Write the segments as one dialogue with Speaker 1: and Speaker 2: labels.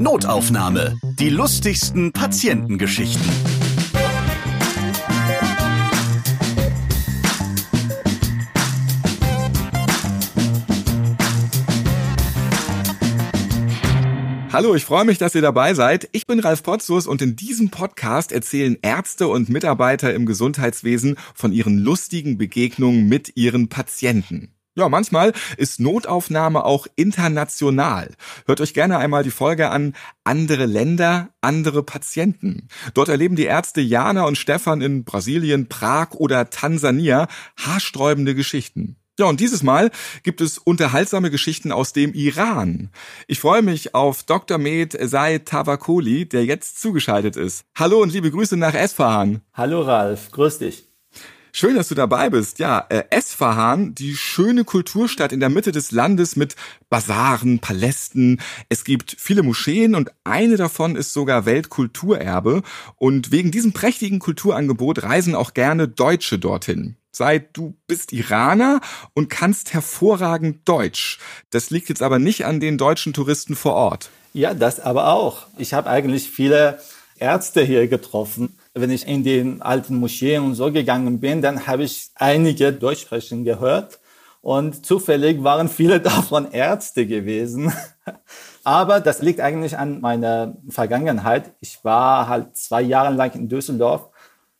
Speaker 1: Notaufnahme. Die lustigsten Patientengeschichten.
Speaker 2: Hallo, ich freue mich, dass ihr dabei seid. Ich bin Ralf Potzus und in diesem Podcast erzählen Ärzte und Mitarbeiter im Gesundheitswesen von ihren lustigen Begegnungen mit ihren Patienten. Ja, manchmal ist Notaufnahme auch international. Hört euch gerne einmal die Folge an Andere Länder, andere Patienten. Dort erleben die Ärzte Jana und Stefan in Brasilien, Prag oder Tansania haarsträubende Geschichten. Ja, und dieses Mal gibt es unterhaltsame Geschichten aus dem Iran. Ich freue mich auf Dr. Med Said Tavakoli, der jetzt zugeschaltet ist. Hallo und liebe Grüße nach Esfahan.
Speaker 3: Hallo Ralf, grüß dich.
Speaker 2: Schön, dass du dabei bist. Ja, äh, Esfahan, die schöne Kulturstadt in der Mitte des Landes mit Basaren, Palästen. Es gibt viele Moscheen und eine davon ist sogar Weltkulturerbe. Und wegen diesem prächtigen Kulturangebot reisen auch gerne Deutsche dorthin. Sei du bist Iraner und kannst hervorragend Deutsch. Das liegt jetzt aber nicht an den deutschen Touristen vor Ort.
Speaker 3: Ja, das aber auch. Ich habe eigentlich viele Ärzte hier getroffen. Wenn ich in den alten Moscheen und so gegangen bin, dann habe ich einige Deutsch sprechen gehört. Und zufällig waren viele davon Ärzte gewesen. Aber das liegt eigentlich an meiner Vergangenheit. Ich war halt zwei Jahre lang in Düsseldorf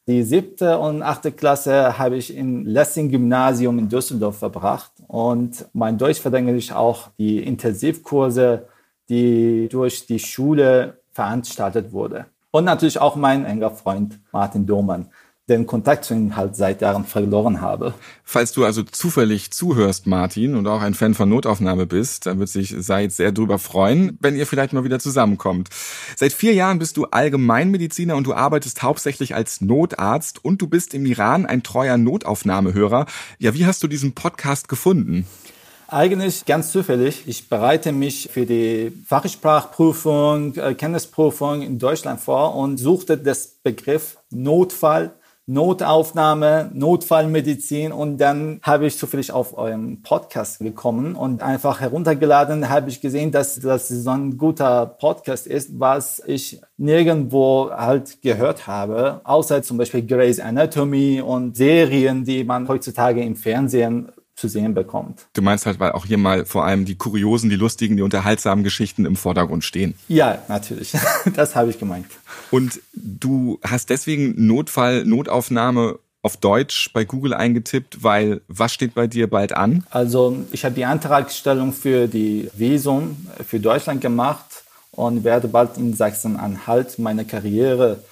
Speaker 3: die siebte und achte Klasse habe ich im Lessing-Gymnasium in Düsseldorf verbracht. Und mein Deutsch verdanke ich auch die Intensivkurse, die durch die Schule veranstaltet wurde. Und natürlich auch mein enger Freund Martin Domann den Kontakt zu ihm halt seit Jahren verloren habe.
Speaker 2: Falls du also zufällig zuhörst, Martin, und auch ein Fan von Notaufnahme bist, dann wird sich Said sehr drüber freuen, wenn ihr vielleicht mal wieder zusammenkommt. Seit vier Jahren bist du Allgemeinmediziner und du arbeitest hauptsächlich als Notarzt und du bist im Iran ein treuer Notaufnahmehörer. Ja, wie hast du diesen Podcast gefunden?
Speaker 3: Eigentlich ganz zufällig. Ich bereite mich für die Fachsprachprüfung, äh, Kenntnisprüfung in Deutschland vor und suchte das Begriff Notfall Notaufnahme, Notfallmedizin und dann habe ich zufällig auf eurem Podcast gekommen und einfach heruntergeladen, habe ich gesehen, dass das so ein guter Podcast ist, was ich nirgendwo halt gehört habe, außer zum Beispiel Grey's Anatomy und Serien, die man heutzutage im Fernsehen zu sehen bekommt.
Speaker 2: Du meinst halt, weil auch hier mal vor allem die kuriosen, die lustigen, die unterhaltsamen Geschichten im Vordergrund stehen.
Speaker 3: Ja, natürlich. Das habe ich gemeint.
Speaker 2: Und du hast deswegen Notfall, Notaufnahme auf Deutsch bei Google eingetippt, weil was steht bei dir bald an?
Speaker 3: Also ich habe die Antragstellung für die Visum für Deutschland gemacht und werde bald in Sachsen-Anhalt meine Karriere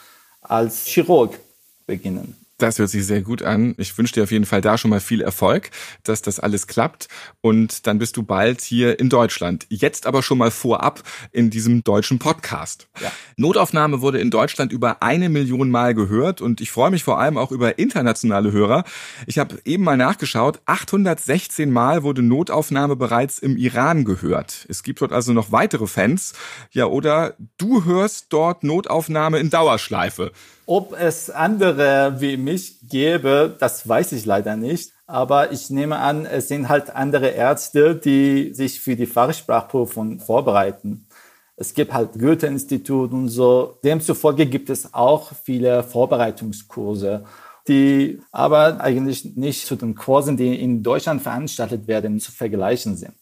Speaker 3: als Chirurg beginnen.
Speaker 2: Das hört sich sehr gut an. Ich wünsche dir auf jeden Fall da schon mal viel Erfolg, dass das alles klappt. Und dann bist du bald hier in Deutschland. Jetzt aber schon mal vorab in diesem deutschen Podcast. Ja. Notaufnahme wurde in Deutschland über eine Million Mal gehört und ich freue mich vor allem auch über internationale Hörer. Ich habe eben mal nachgeschaut. 816 Mal wurde Notaufnahme bereits im Iran gehört. Es gibt dort also noch weitere Fans. Ja, oder du hörst dort Notaufnahme in Dauerschleife.
Speaker 3: Ob es andere wie mich gäbe, das weiß ich leider nicht. Aber ich nehme an, es sind halt andere Ärzte, die sich für die Fachsprachprüfung vorbereiten. Es gibt halt Goethe-Institut und so. Demzufolge gibt es auch viele Vorbereitungskurse, die aber eigentlich nicht zu den Kursen, die in Deutschland veranstaltet werden, zu vergleichen sind.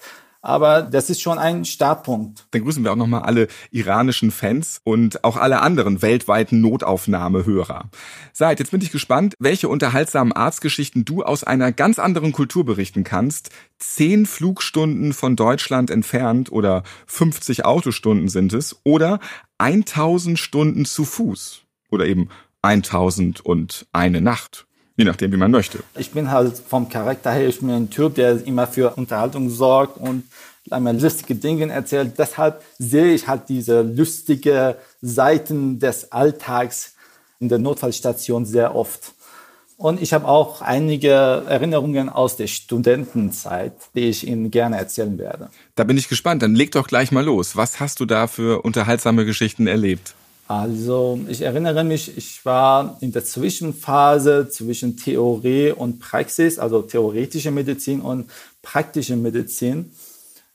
Speaker 3: Aber das ist schon ein Startpunkt.
Speaker 2: Dann grüßen wir auch nochmal alle iranischen Fans und auch alle anderen weltweiten Notaufnahmehörer. Seid, jetzt bin ich gespannt, welche unterhaltsamen Arztgeschichten du aus einer ganz anderen Kultur berichten kannst. Zehn Flugstunden von Deutschland entfernt oder 50 Autostunden sind es oder 1000 Stunden zu Fuß oder eben 1000 und eine Nacht. Je nachdem, wie man möchte.
Speaker 3: Ich bin halt vom Charakter her, ich bin ein Typ, der immer für Unterhaltung sorgt und einmal lustige Dinge erzählt. Deshalb sehe ich halt diese lustige Seiten des Alltags in der Notfallstation sehr oft. Und ich habe auch einige Erinnerungen aus der Studentenzeit, die ich Ihnen gerne erzählen werde.
Speaker 2: Da bin ich gespannt. Dann leg doch gleich mal los. Was hast du da für unterhaltsame Geschichten erlebt?
Speaker 3: Also ich erinnere mich, ich war in der Zwischenphase zwischen Theorie und Praxis, also theoretische Medizin und praktische Medizin.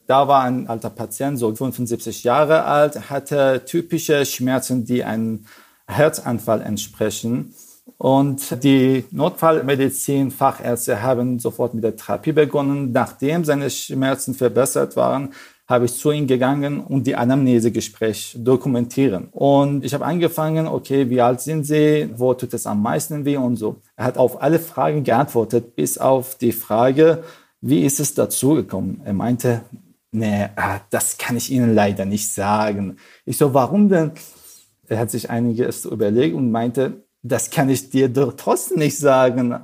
Speaker 3: Da war ein alter Patient, so 75 Jahre alt, hatte typische Schmerzen, die einem Herzanfall entsprechen. Und die Notfallmedizin-Fachärzte haben sofort mit der Therapie begonnen. Nachdem seine Schmerzen verbessert waren, habe ich zu ihm gegangen und die Anamnesegespräch dokumentieren. Und ich habe angefangen, okay, wie alt sind Sie? Wo tut es am meisten weh und so. Er hat auf alle Fragen geantwortet, bis auf die Frage, wie ist es dazu gekommen? Er meinte, nee, ah, das kann ich Ihnen leider nicht sagen. Ich so, warum denn? Er hat sich einiges überlegt und meinte, das kann ich dir trotzdem nicht sagen.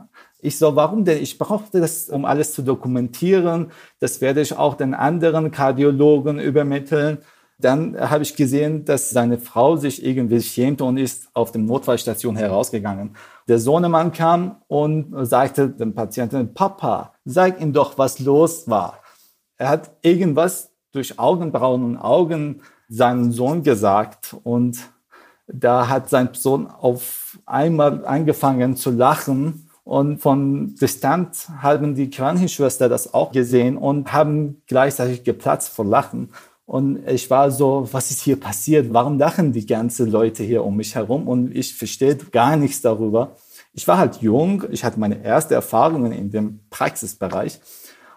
Speaker 3: Ich so, warum denn? Ich brauchte das, um alles zu dokumentieren. Das werde ich auch den anderen Kardiologen übermitteln. Dann habe ich gesehen, dass seine Frau sich irgendwie schämte und ist auf dem Notfallstation herausgegangen. Der Sohnemann kam und sagte dem Patienten, Papa, sag ihm doch, was los war. Er hat irgendwas durch Augenbrauen und Augen seinem Sohn gesagt und da hat sein Sohn auf einmal angefangen zu lachen und von Distanz haben die Krankenschwester das auch gesehen und haben gleichzeitig geplatzt vor Lachen. Und ich war so, was ist hier passiert? Warum lachen die ganzen Leute hier um mich herum? Und ich verstehe gar nichts darüber. Ich war halt jung, ich hatte meine erste Erfahrungen in dem Praxisbereich.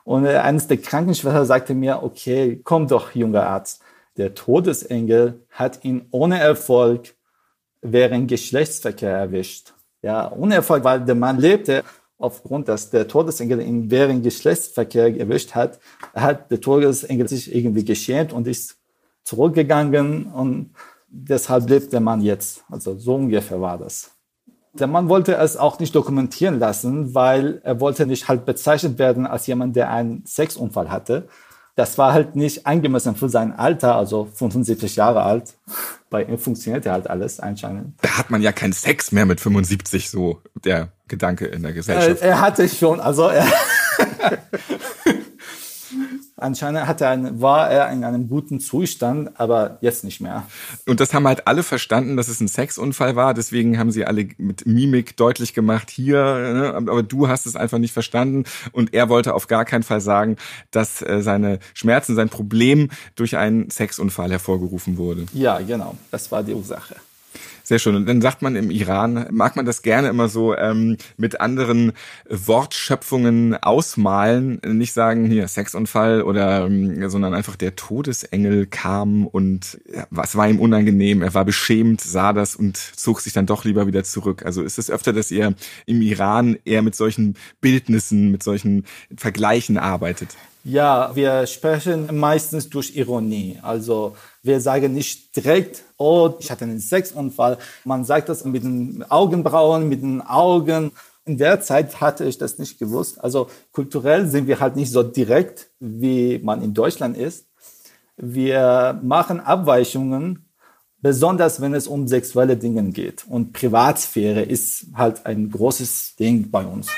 Speaker 3: Und eines der Krankenschwestern sagte mir, okay, komm doch, junger Arzt. Der Todesengel hat ihn ohne Erfolg während Geschlechtsverkehr erwischt. Ja, ohne Erfolg, weil der Mann lebte aufgrund, dass der Todesengel ihn während Geschlechtsverkehr erwischt hat, hat der Todesengel sich irgendwie geschämt und ist zurückgegangen und deshalb lebt der Mann jetzt. Also so ungefähr war das. Der Mann wollte es auch nicht dokumentieren lassen, weil er wollte nicht halt bezeichnet werden als jemand, der einen Sexunfall hatte das war halt nicht angemessen für sein Alter, also 75 Jahre alt. Bei ihm funktionierte halt alles anscheinend.
Speaker 2: Da hat man ja keinen Sex mehr mit 75, so der Gedanke in der Gesellschaft.
Speaker 3: Er, er hatte schon, also er Anscheinend hat er einen, war er in einem guten Zustand, aber jetzt nicht mehr.
Speaker 2: Und das haben halt alle verstanden, dass es ein Sexunfall war. Deswegen haben sie alle mit Mimik deutlich gemacht, hier, ne? aber du hast es einfach nicht verstanden. Und er wollte auf gar keinen Fall sagen, dass äh, seine Schmerzen, sein Problem durch einen Sexunfall hervorgerufen wurde.
Speaker 3: Ja, genau. Das war die Ursache.
Speaker 2: Sehr schön. Und dann sagt man im Iran, mag man das gerne immer so ähm, mit anderen Wortschöpfungen ausmalen, nicht sagen hier Sexunfall oder, ähm, sondern einfach der Todesengel kam und ja, was war ihm unangenehm, er war beschämt, sah das und zog sich dann doch lieber wieder zurück. Also ist es öfter, dass ihr im Iran eher mit solchen Bildnissen, mit solchen Vergleichen arbeitet?
Speaker 3: Ja, wir sprechen meistens durch Ironie. Also wir sagen nicht direkt, oh, ich hatte einen Sexunfall. Man sagt das mit den Augenbrauen, mit den Augen. In der Zeit hatte ich das nicht gewusst. Also kulturell sind wir halt nicht so direkt, wie man in Deutschland ist. Wir machen Abweichungen, besonders wenn es um sexuelle Dinge geht. Und Privatsphäre ist halt ein großes Ding bei uns.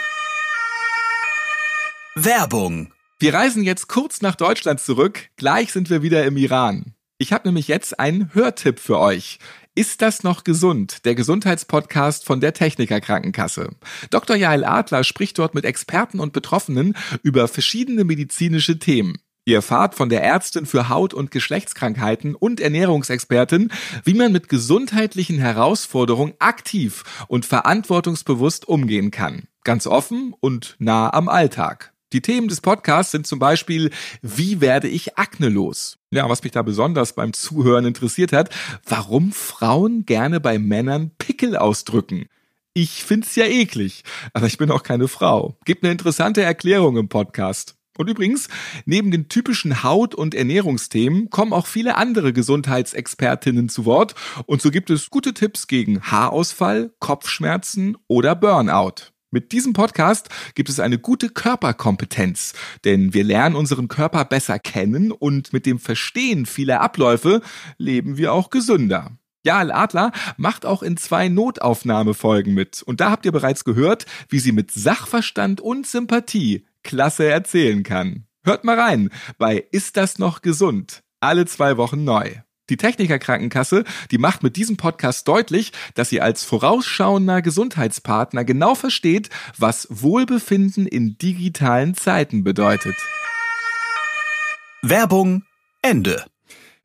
Speaker 1: Werbung
Speaker 2: wir reisen jetzt kurz nach Deutschland zurück. Gleich sind wir wieder im Iran. Ich habe nämlich jetzt einen Hörtipp für euch. Ist das noch gesund? Der Gesundheitspodcast von der Techniker Krankenkasse. Dr. Jael Adler spricht dort mit Experten und Betroffenen über verschiedene medizinische Themen. Ihr erfahrt von der Ärztin für Haut- und Geschlechtskrankheiten und Ernährungsexpertin, wie man mit gesundheitlichen Herausforderungen aktiv und verantwortungsbewusst umgehen kann. Ganz offen und nah am Alltag. Die Themen des Podcasts sind zum Beispiel, wie werde ich Akne los? Ja, was mich da besonders beim Zuhören interessiert hat, warum Frauen gerne bei Männern Pickel ausdrücken. Ich find's ja eklig, aber ich bin auch keine Frau. Gibt eine interessante Erklärung im Podcast. Und übrigens, neben den typischen Haut- und Ernährungsthemen kommen auch viele andere Gesundheitsexpertinnen zu Wort und so gibt es gute Tipps gegen Haarausfall, Kopfschmerzen oder Burnout. Mit diesem Podcast gibt es eine gute Körperkompetenz, denn wir lernen unseren Körper besser kennen und mit dem Verstehen vieler Abläufe leben wir auch gesünder. Jael Adler macht auch in zwei Notaufnahmefolgen mit und da habt ihr bereits gehört, wie sie mit Sachverstand und Sympathie klasse erzählen kann. Hört mal rein bei Ist das noch gesund? Alle zwei Wochen neu. Die Techniker Krankenkasse, die macht mit diesem Podcast deutlich, dass sie als vorausschauender Gesundheitspartner genau versteht, was Wohlbefinden in digitalen Zeiten bedeutet.
Speaker 1: Werbung Ende.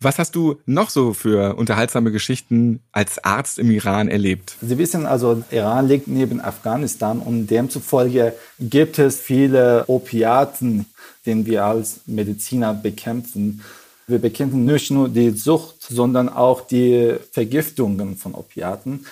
Speaker 2: Was hast du noch so für unterhaltsame Geschichten als Arzt im Iran erlebt?
Speaker 3: Sie wissen also, Iran liegt neben Afghanistan und demzufolge gibt es viele Opiaten, den wir als Mediziner bekämpfen. Wir bekämpfen nicht nur die Sucht, sondern auch die Vergiftungen von Opiaten.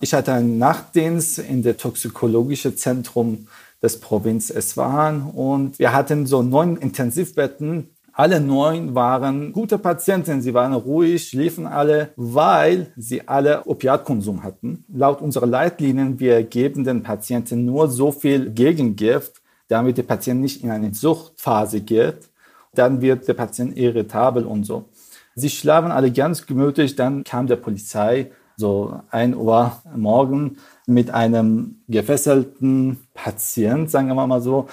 Speaker 3: Ich hatte einen Nachtdienst in der toxikologischen Zentrum des Provinz Esfahan und wir hatten so neun Intensivbetten. Alle neun waren gute Patienten, sie waren ruhig, schliefen alle, weil sie alle Opiatkonsum hatten. Laut unserer Leitlinien, wir geben den Patienten nur so viel Gegengift, damit der Patient nicht in eine Suchtphase geht. Dann wird der Patient irritabel und so. Sie schlafen alle ganz gemütlich, dann kam der Polizei so ein Uhr morgen mit einem gefesselten Patient, sagen wir mal so.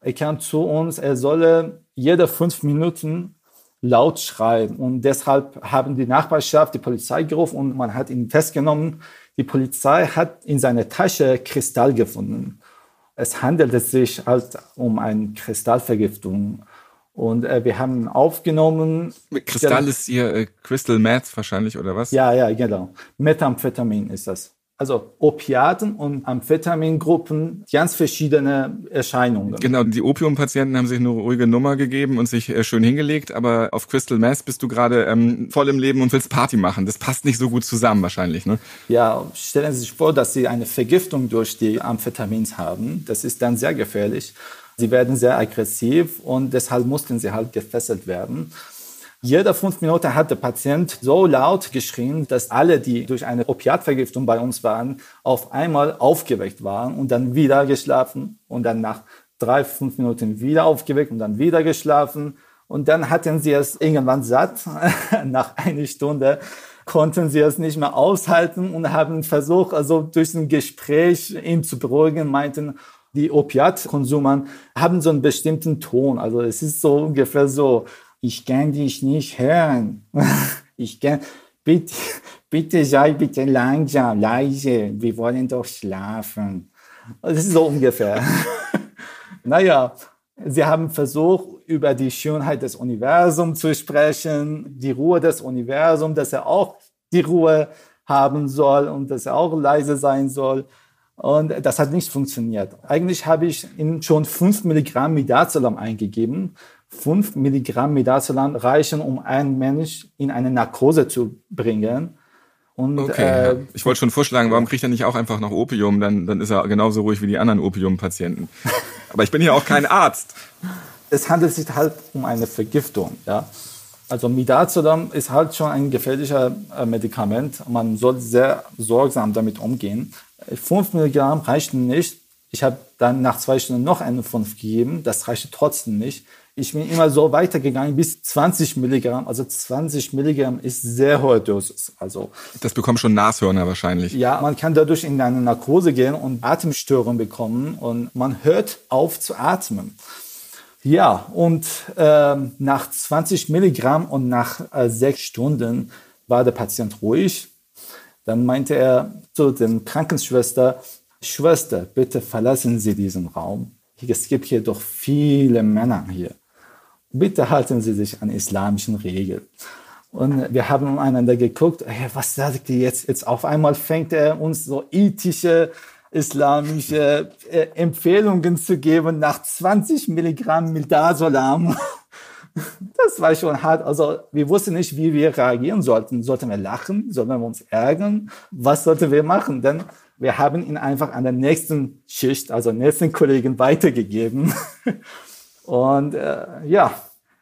Speaker 3: Er kam zu uns, er solle jede fünf Minuten laut schreien. Und deshalb haben die Nachbarschaft die Polizei gerufen und man hat ihn festgenommen. Die Polizei hat in seiner Tasche Kristall gefunden. Es handelte sich halt um eine Kristallvergiftung. Und äh, wir haben aufgenommen.
Speaker 2: Kristall ist hier äh, Crystal Meth wahrscheinlich, oder was?
Speaker 3: Ja, ja, genau. Methamphetamin ist das. Also Opiaten und Amphetamingruppen, ganz verschiedene Erscheinungen.
Speaker 2: Genau, die Opiumpatienten haben sich eine ruhige Nummer gegeben und sich äh, schön hingelegt, aber auf Crystal Meth bist du gerade ähm, voll im Leben und willst Party machen. Das passt nicht so gut zusammen wahrscheinlich, ne?
Speaker 3: Ja, stellen Sie sich vor, dass Sie eine Vergiftung durch die Amphetamins haben. Das ist dann sehr gefährlich. Sie werden sehr aggressiv und deshalb mussten sie halt gefesselt werden. Jeder fünf Minuten hat der Patient so laut geschrien, dass alle, die durch eine Opiatvergiftung bei uns waren, auf einmal aufgeweckt waren und dann wieder geschlafen und dann nach drei, fünf Minuten wieder aufgeweckt und dann wieder geschlafen. Und dann hatten sie es irgendwann satt. nach einer Stunde konnten sie es nicht mehr aushalten und haben versucht, also durch ein Gespräch ihn zu beruhigen, meinten, die Opiatkonsumer haben so einen bestimmten Ton. Also es ist so ungefähr so, ich kann dich nicht hören. Ich kann, bitte, bitte sei bitte langsam, leise. Wir wollen doch schlafen. Das ist so ungefähr. naja, sie haben versucht, über die Schönheit des Universums zu sprechen, die Ruhe des Universums, dass er auch die Ruhe haben soll und dass er auch leise sein soll. Und das hat nicht funktioniert. Eigentlich habe ich ihm schon 5 Milligramm Midazolam eingegeben. 5 Milligramm Midazolam reichen, um einen Mensch in eine Narkose zu bringen.
Speaker 2: Und, okay, äh, ich wollte schon vorschlagen, warum kriegt er nicht auch einfach noch Opium? Dann, dann ist er genauso ruhig wie die anderen Opiumpatienten. Aber ich bin hier auch kein Arzt.
Speaker 3: Es handelt sich halt um eine Vergiftung. Ja? Also Midazolam ist halt schon ein gefährlicher äh, Medikament. Man soll sehr sorgsam damit umgehen. 5 Milligramm reichten nicht. Ich habe dann nach zwei Stunden noch eine 5 gegeben. Das reichte trotzdem nicht. Ich bin immer so weitergegangen bis 20 Milligramm. Also 20 Milligramm ist sehr hohe Dosis. Also
Speaker 2: das bekommt schon Nashörner wahrscheinlich.
Speaker 3: Ja, man kann dadurch in eine Narkose gehen und Atemstörungen bekommen und man hört auf zu atmen. Ja, und äh, nach 20 Milligramm und nach äh, sechs Stunden war der Patient ruhig. Dann meinte er zu den Krankenschwester, Schwester, bitte verlassen Sie diesen Raum. Es gibt hier doch viele Männer hier. Bitte halten Sie sich an islamischen Regeln. Und wir haben einander geguckt, hey, was sagt ihr jetzt? Jetzt auf einmal fängt er uns so ethische islamische äh, Empfehlungen zu geben nach 20 Milligramm Mildasolam. Das war schon hart. Also wir wussten nicht, wie wir reagieren sollten. Sollten wir lachen? Sollten wir uns ärgern? Was sollten wir machen? Denn wir haben ihn einfach an der nächsten Schicht, also nächsten Kollegen weitergegeben. Und äh, ja,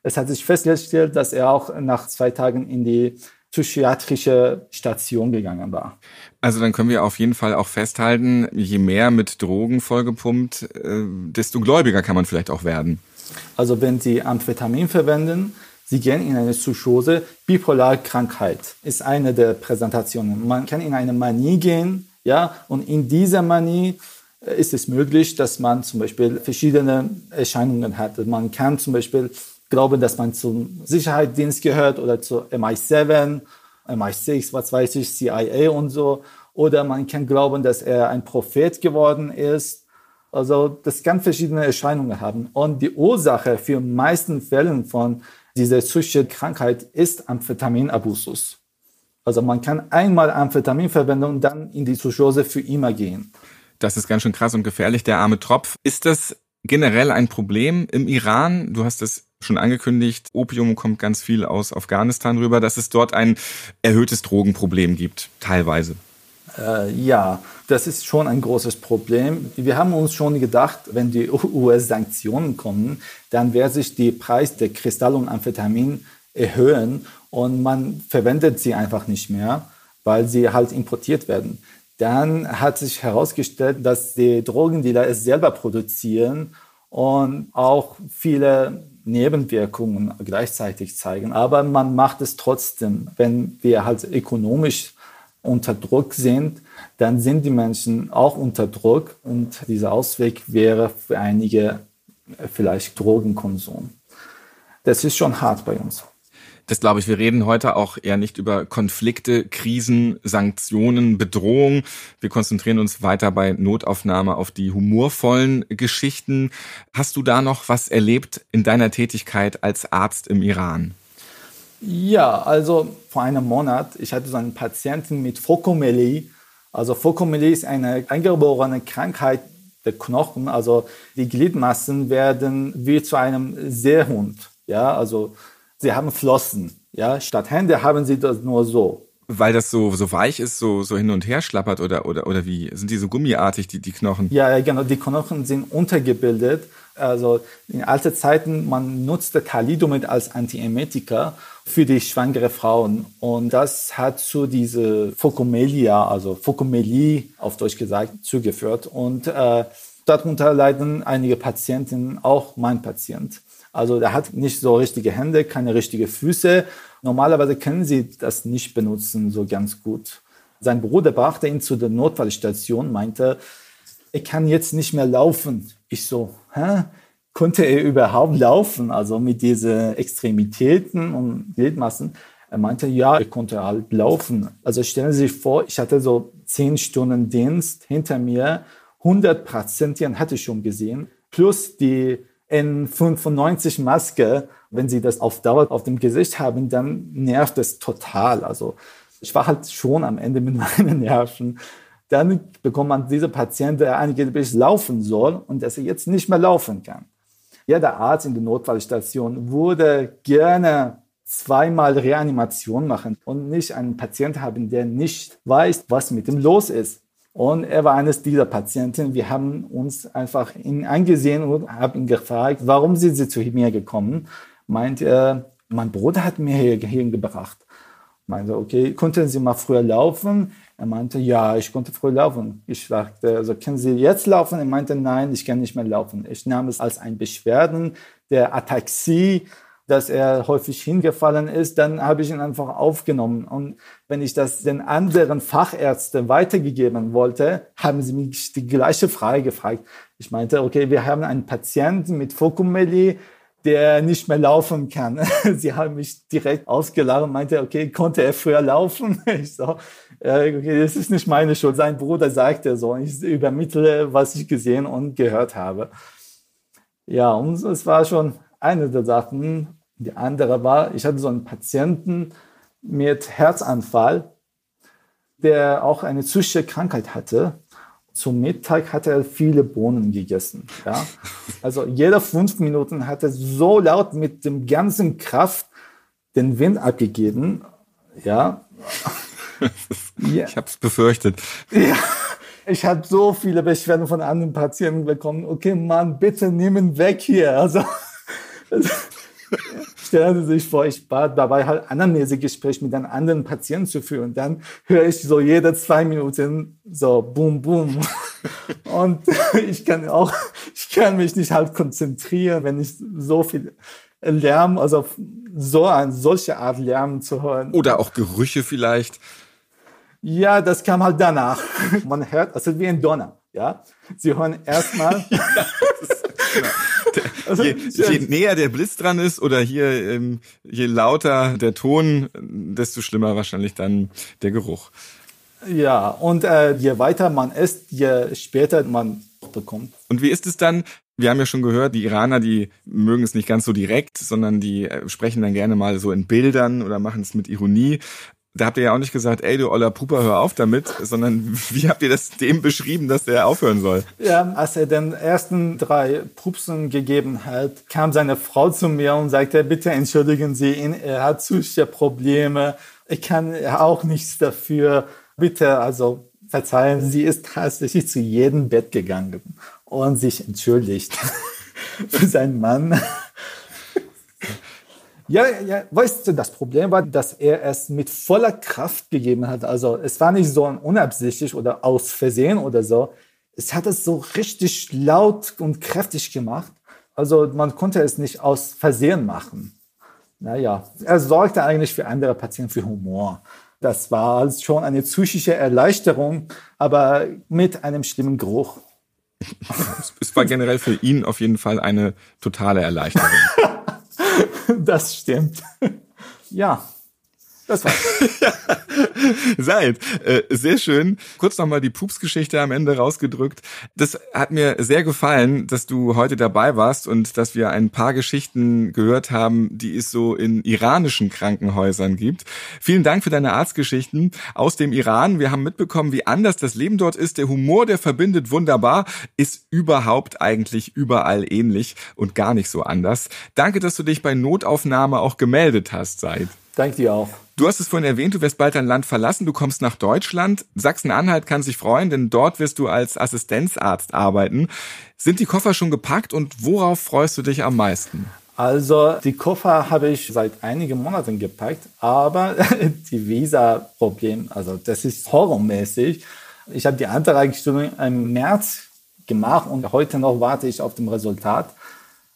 Speaker 3: es hat sich festgestellt, dass er auch nach zwei Tagen in die psychiatrische Station gegangen war.
Speaker 2: Also dann können wir auf jeden Fall auch festhalten, je mehr mit Drogen vollgepumpt, äh, desto gläubiger kann man vielleicht auch werden.
Speaker 3: Also wenn Sie Amphetamin verwenden, Sie gehen in eine Psychose. Bipolarkrankheit ist eine der Präsentationen. Man kann in eine Manie gehen, ja, und in dieser Manie äh, ist es möglich, dass man zum Beispiel verschiedene Erscheinungen hat. Man kann zum Beispiel glauben, dass man zum Sicherheitsdienst gehört oder zur MI7, MI6, was weiß ich, CIA und so. Oder man kann glauben, dass er ein Prophet geworden ist. Also das kann verschiedene Erscheinungen haben. Und die Ursache für meisten Fällen von Diese psychische Krankheit ist Amphetaminabusus. Also man kann einmal Amphetamin verwenden und dann in die Psychose für immer gehen.
Speaker 2: Das ist ganz schön krass und gefährlich, der arme Tropf. Ist das generell ein Problem im Iran? Du hast es schon angekündigt, Opium kommt ganz viel aus Afghanistan rüber, dass es dort ein erhöhtes Drogenproblem gibt, teilweise.
Speaker 3: Äh, ja, das ist schon ein großes Problem. Wir haben uns schon gedacht, wenn die US-Sanktionen kommen, dann wird sich der Preis der Kristall und Amphetamin erhöhen und man verwendet sie einfach nicht mehr, weil sie halt importiert werden. Dann hat sich herausgestellt, dass die Drogendealer es selber produzieren und auch viele Nebenwirkungen gleichzeitig zeigen. Aber man macht es trotzdem, wenn wir halt ökonomisch unter Druck sind, dann sind die Menschen auch unter Druck und dieser Ausweg wäre für einige vielleicht Drogenkonsum. Das ist schon hart bei uns.
Speaker 2: Das glaube ich, wir reden heute auch eher nicht über Konflikte, Krisen, Sanktionen, Bedrohung. Wir konzentrieren uns weiter bei Notaufnahme auf die humorvollen Geschichten. Hast du da noch was erlebt in deiner Tätigkeit als Arzt im Iran?
Speaker 3: Ja, also vor einem Monat, ich hatte so einen Patienten mit Fokomelie. Also Fokomelie ist eine eingeborene Krankheit der Knochen. Also die Gliedmassen werden wie zu einem Seehund. Ja, also sie haben Flossen. Ja, statt Hände haben sie das nur so.
Speaker 2: Weil das so, so weich ist, so, so hin und her schlappert oder, oder, oder wie? Sind die so gummiartig, die, die Knochen?
Speaker 3: Ja, genau. Die Knochen sind untergebildet. Also in alten Zeiten, man nutzte Thalidomid als Antiemetika für die schwangere Frauen. Und das hat zu diese Focomelia, also Focomelie auf Deutsch gesagt, zugeführt. Und äh, darunter leiden einige Patienten, auch mein Patient. Also der hat nicht so richtige Hände, keine richtige Füße. Normalerweise können sie das nicht benutzen so ganz gut. Sein Bruder brachte ihn zu der Notfallstation, meinte, er kann jetzt nicht mehr laufen. Ich so, hä? Konnte er überhaupt laufen? Also mit diesen Extremitäten und Gliedmassen. Er meinte, ja, er konnte halt laufen. Also stellen Sie sich vor, ich hatte so zehn Stunden Dienst hinter mir. 100 Patienten hatte ich schon gesehen. Plus die N95 Maske, wenn sie das auf Dauer auf dem Gesicht haben, dann nervt es total. Also ich war halt schon am Ende mit meinen Nerven. Dann bekommt man diese Patient, der angeblich laufen soll und dass er jetzt nicht mehr laufen kann. Jeder Arzt in der Notfallstation würde gerne zweimal Reanimation machen und nicht einen Patient haben, der nicht weiß, was mit ihm los ist. Und er war eines dieser Patienten. Wir haben uns einfach ihn angesehen und haben ihn gefragt, warum sind Sie zu mir gekommen? Meint er, mein Bruder hat mir hierhin gebracht. Meinte, okay, konnten Sie mal früher laufen? Er meinte, ja, ich konnte früher laufen. Ich sagte, also können Sie jetzt laufen? Er meinte, nein, ich kann nicht mehr laufen. Ich nahm es als ein Beschwerden der Ataxie dass er häufig hingefallen ist, dann habe ich ihn einfach aufgenommen. Und wenn ich das den anderen Fachärzten weitergegeben wollte, haben sie mich die gleiche Frage gefragt. Ich meinte, okay, wir haben einen Patienten mit Fokumelie, der nicht mehr laufen kann. Sie haben mich direkt ausgelacht und meinte, okay, konnte er früher laufen? Ich so, okay, das ist nicht meine Schuld. Sein Bruder sagte so. Ich übermittle, was ich gesehen und gehört habe. Ja, und es war schon eine der Sachen. Die andere war, ich hatte so einen Patienten mit Herzanfall, der auch eine psychische Krankheit hatte. Zum Mittag hat er viele Bohnen gegessen. Ja? Also jeder fünf Minuten hat er so laut mit dem ganzen Kraft den Wind abgegeben. Ja.
Speaker 2: Ich habe es befürchtet.
Speaker 3: Ja. Ich habe so viele Beschwerden von anderen Patienten bekommen. Okay, Mann, bitte ihn weg hier. Also, Stellen Sie sich vor, ich war dabei halt anamnese Gespräch mit einem anderen Patienten zu führen. Dann höre ich so jede zwei Minuten so boom, boom. Und ich kann auch, ich kann mich nicht halt konzentrieren, wenn ich so viel Lärm, also so eine solche Art Lärm zu hören.
Speaker 2: Oder auch Gerüche vielleicht.
Speaker 3: Ja, das kam halt danach. Man hört, also wie ein Donner. Ja, Sie hören erstmal. ja,
Speaker 2: genau. Also, je, je näher der Blitz dran ist oder hier ähm, je lauter der Ton, desto schlimmer wahrscheinlich dann der Geruch.
Speaker 3: Ja, und äh, je weiter man isst, je später man bekommt.
Speaker 2: Und wie ist es dann, Wir haben ja schon gehört, die Iraner, die mögen es nicht ganz so direkt, sondern die äh, sprechen dann gerne mal so in Bildern oder machen es mit Ironie. Da habt ihr ja auch nicht gesagt, ey du oller Puper, hör auf damit, sondern wie habt ihr das dem beschrieben, dass der aufhören soll?
Speaker 3: Ja, als er den ersten drei Pupsen gegeben hat, kam seine Frau zu mir und sagte, bitte entschuldigen Sie ihn, er hat psychische Probleme, ich kann auch nichts dafür, bitte, also verzeihen, sie ist tatsächlich zu jedem Bett gegangen und sich entschuldigt für seinen Mann. Ja, ja, weißt du, das Problem war, dass er es mit voller Kraft gegeben hat. Also es war nicht so unabsichtlich oder aus Versehen oder so. Es hat es so richtig laut und kräftig gemacht. Also man konnte es nicht aus Versehen machen. Naja, er sorgte eigentlich für andere Patienten für Humor. Das war schon eine psychische Erleichterung, aber mit einem schlimmen Geruch.
Speaker 2: es war generell für ihn auf jeden Fall eine totale Erleichterung.
Speaker 3: das stimmt. Ja, das war's.
Speaker 2: Seid, äh, sehr schön. Kurz nochmal die Pups-Geschichte am Ende rausgedrückt. Das hat mir sehr gefallen, dass du heute dabei warst und dass wir ein paar Geschichten gehört haben, die es so in iranischen Krankenhäusern gibt. Vielen Dank für deine Arztgeschichten aus dem Iran. Wir haben mitbekommen, wie anders das Leben dort ist. Der Humor, der verbindet wunderbar, ist überhaupt eigentlich überall ähnlich und gar nicht so anders. Danke, dass du dich bei Notaufnahme auch gemeldet hast, Seid.
Speaker 3: Danke dir auch.
Speaker 2: Du hast es vorhin erwähnt, du wirst bald dein Land verlassen, du kommst nach Deutschland. Sachsen-Anhalt kann sich freuen, denn dort wirst du als Assistenzarzt arbeiten. Sind die Koffer schon gepackt und worauf freust du dich am meisten?
Speaker 3: Also die Koffer habe ich seit einigen Monaten gepackt, aber die Visa-Problem, also das ist horrormäßig. Ich habe die Antragstellung im März gemacht und heute noch warte ich auf dem Resultat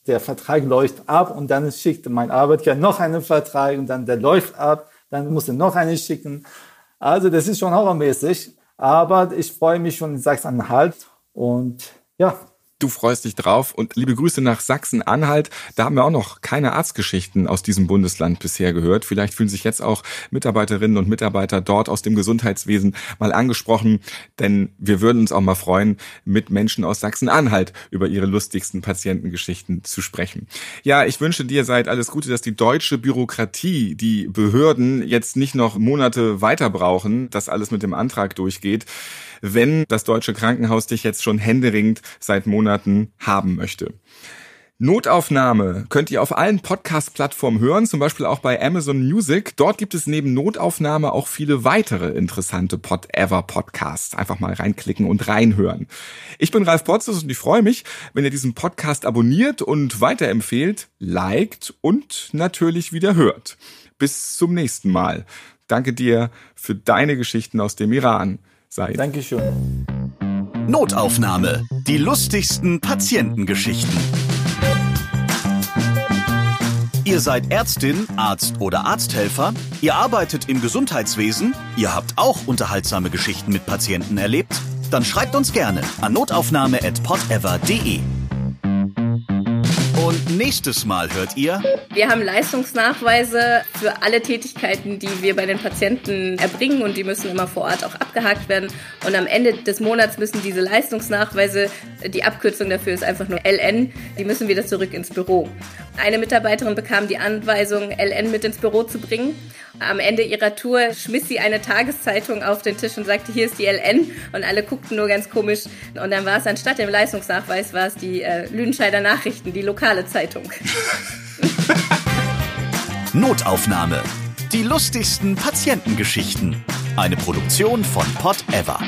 Speaker 3: der Vertrag läuft ab und dann schickt mein Arbeitgeber noch einen Vertrag und dann der läuft ab, dann muss er noch einen schicken. Also das ist schon horrormäßig, aber ich freue mich schon in Sachsen-Anhalt und ja,
Speaker 2: Du freust dich drauf und liebe Grüße nach Sachsen-Anhalt. Da haben wir auch noch keine Arztgeschichten aus diesem Bundesland bisher gehört. Vielleicht fühlen sich jetzt auch Mitarbeiterinnen und Mitarbeiter dort aus dem Gesundheitswesen mal angesprochen, denn wir würden uns auch mal freuen, mit Menschen aus Sachsen-Anhalt über ihre lustigsten Patientengeschichten zu sprechen. Ja, ich wünsche dir seit alles Gute, dass die deutsche Bürokratie, die Behörden jetzt nicht noch Monate weiter brauchen, dass alles mit dem Antrag durchgeht wenn das deutsche Krankenhaus dich jetzt schon händeringend seit Monaten haben möchte. Notaufnahme könnt ihr auf allen Podcast-Plattformen hören, zum Beispiel auch bei Amazon Music. Dort gibt es neben Notaufnahme auch viele weitere interessante Pod-Ever-Podcasts. Einfach mal reinklicken und reinhören. Ich bin Ralf Potzus und ich freue mich, wenn ihr diesen Podcast abonniert und weiterempfehlt, liked und natürlich wieder hört. Bis zum nächsten Mal. Danke dir für deine Geschichten aus dem Iran sei.
Speaker 3: Dankeschön.
Speaker 1: Notaufnahme. Die lustigsten Patientengeschichten. Ihr seid Ärztin, Arzt oder Arzthelfer, ihr arbeitet im Gesundheitswesen, ihr habt auch unterhaltsame Geschichten mit Patienten erlebt? Dann schreibt uns gerne an notaufnahme@podever.de. Nächstes Mal hört ihr.
Speaker 4: Wir haben Leistungsnachweise für alle Tätigkeiten, die wir bei den Patienten erbringen und die müssen immer vor Ort auch abgehakt werden. Und am Ende des Monats müssen diese Leistungsnachweise, die Abkürzung dafür ist einfach nur LN, die müssen wieder zurück ins Büro. Eine Mitarbeiterin bekam die Anweisung, LN mit ins Büro zu bringen. Am Ende ihrer Tour schmiss sie eine Tageszeitung auf den Tisch und sagte, hier ist die LN. Und alle guckten nur ganz komisch. Und dann war es anstatt dem Leistungsnachweis, war es die äh, Lüdenscheider Nachrichten, die lokale Zeitung.
Speaker 1: Notaufnahme. Die lustigsten Patientengeschichten. Eine Produktion von Pot Ever.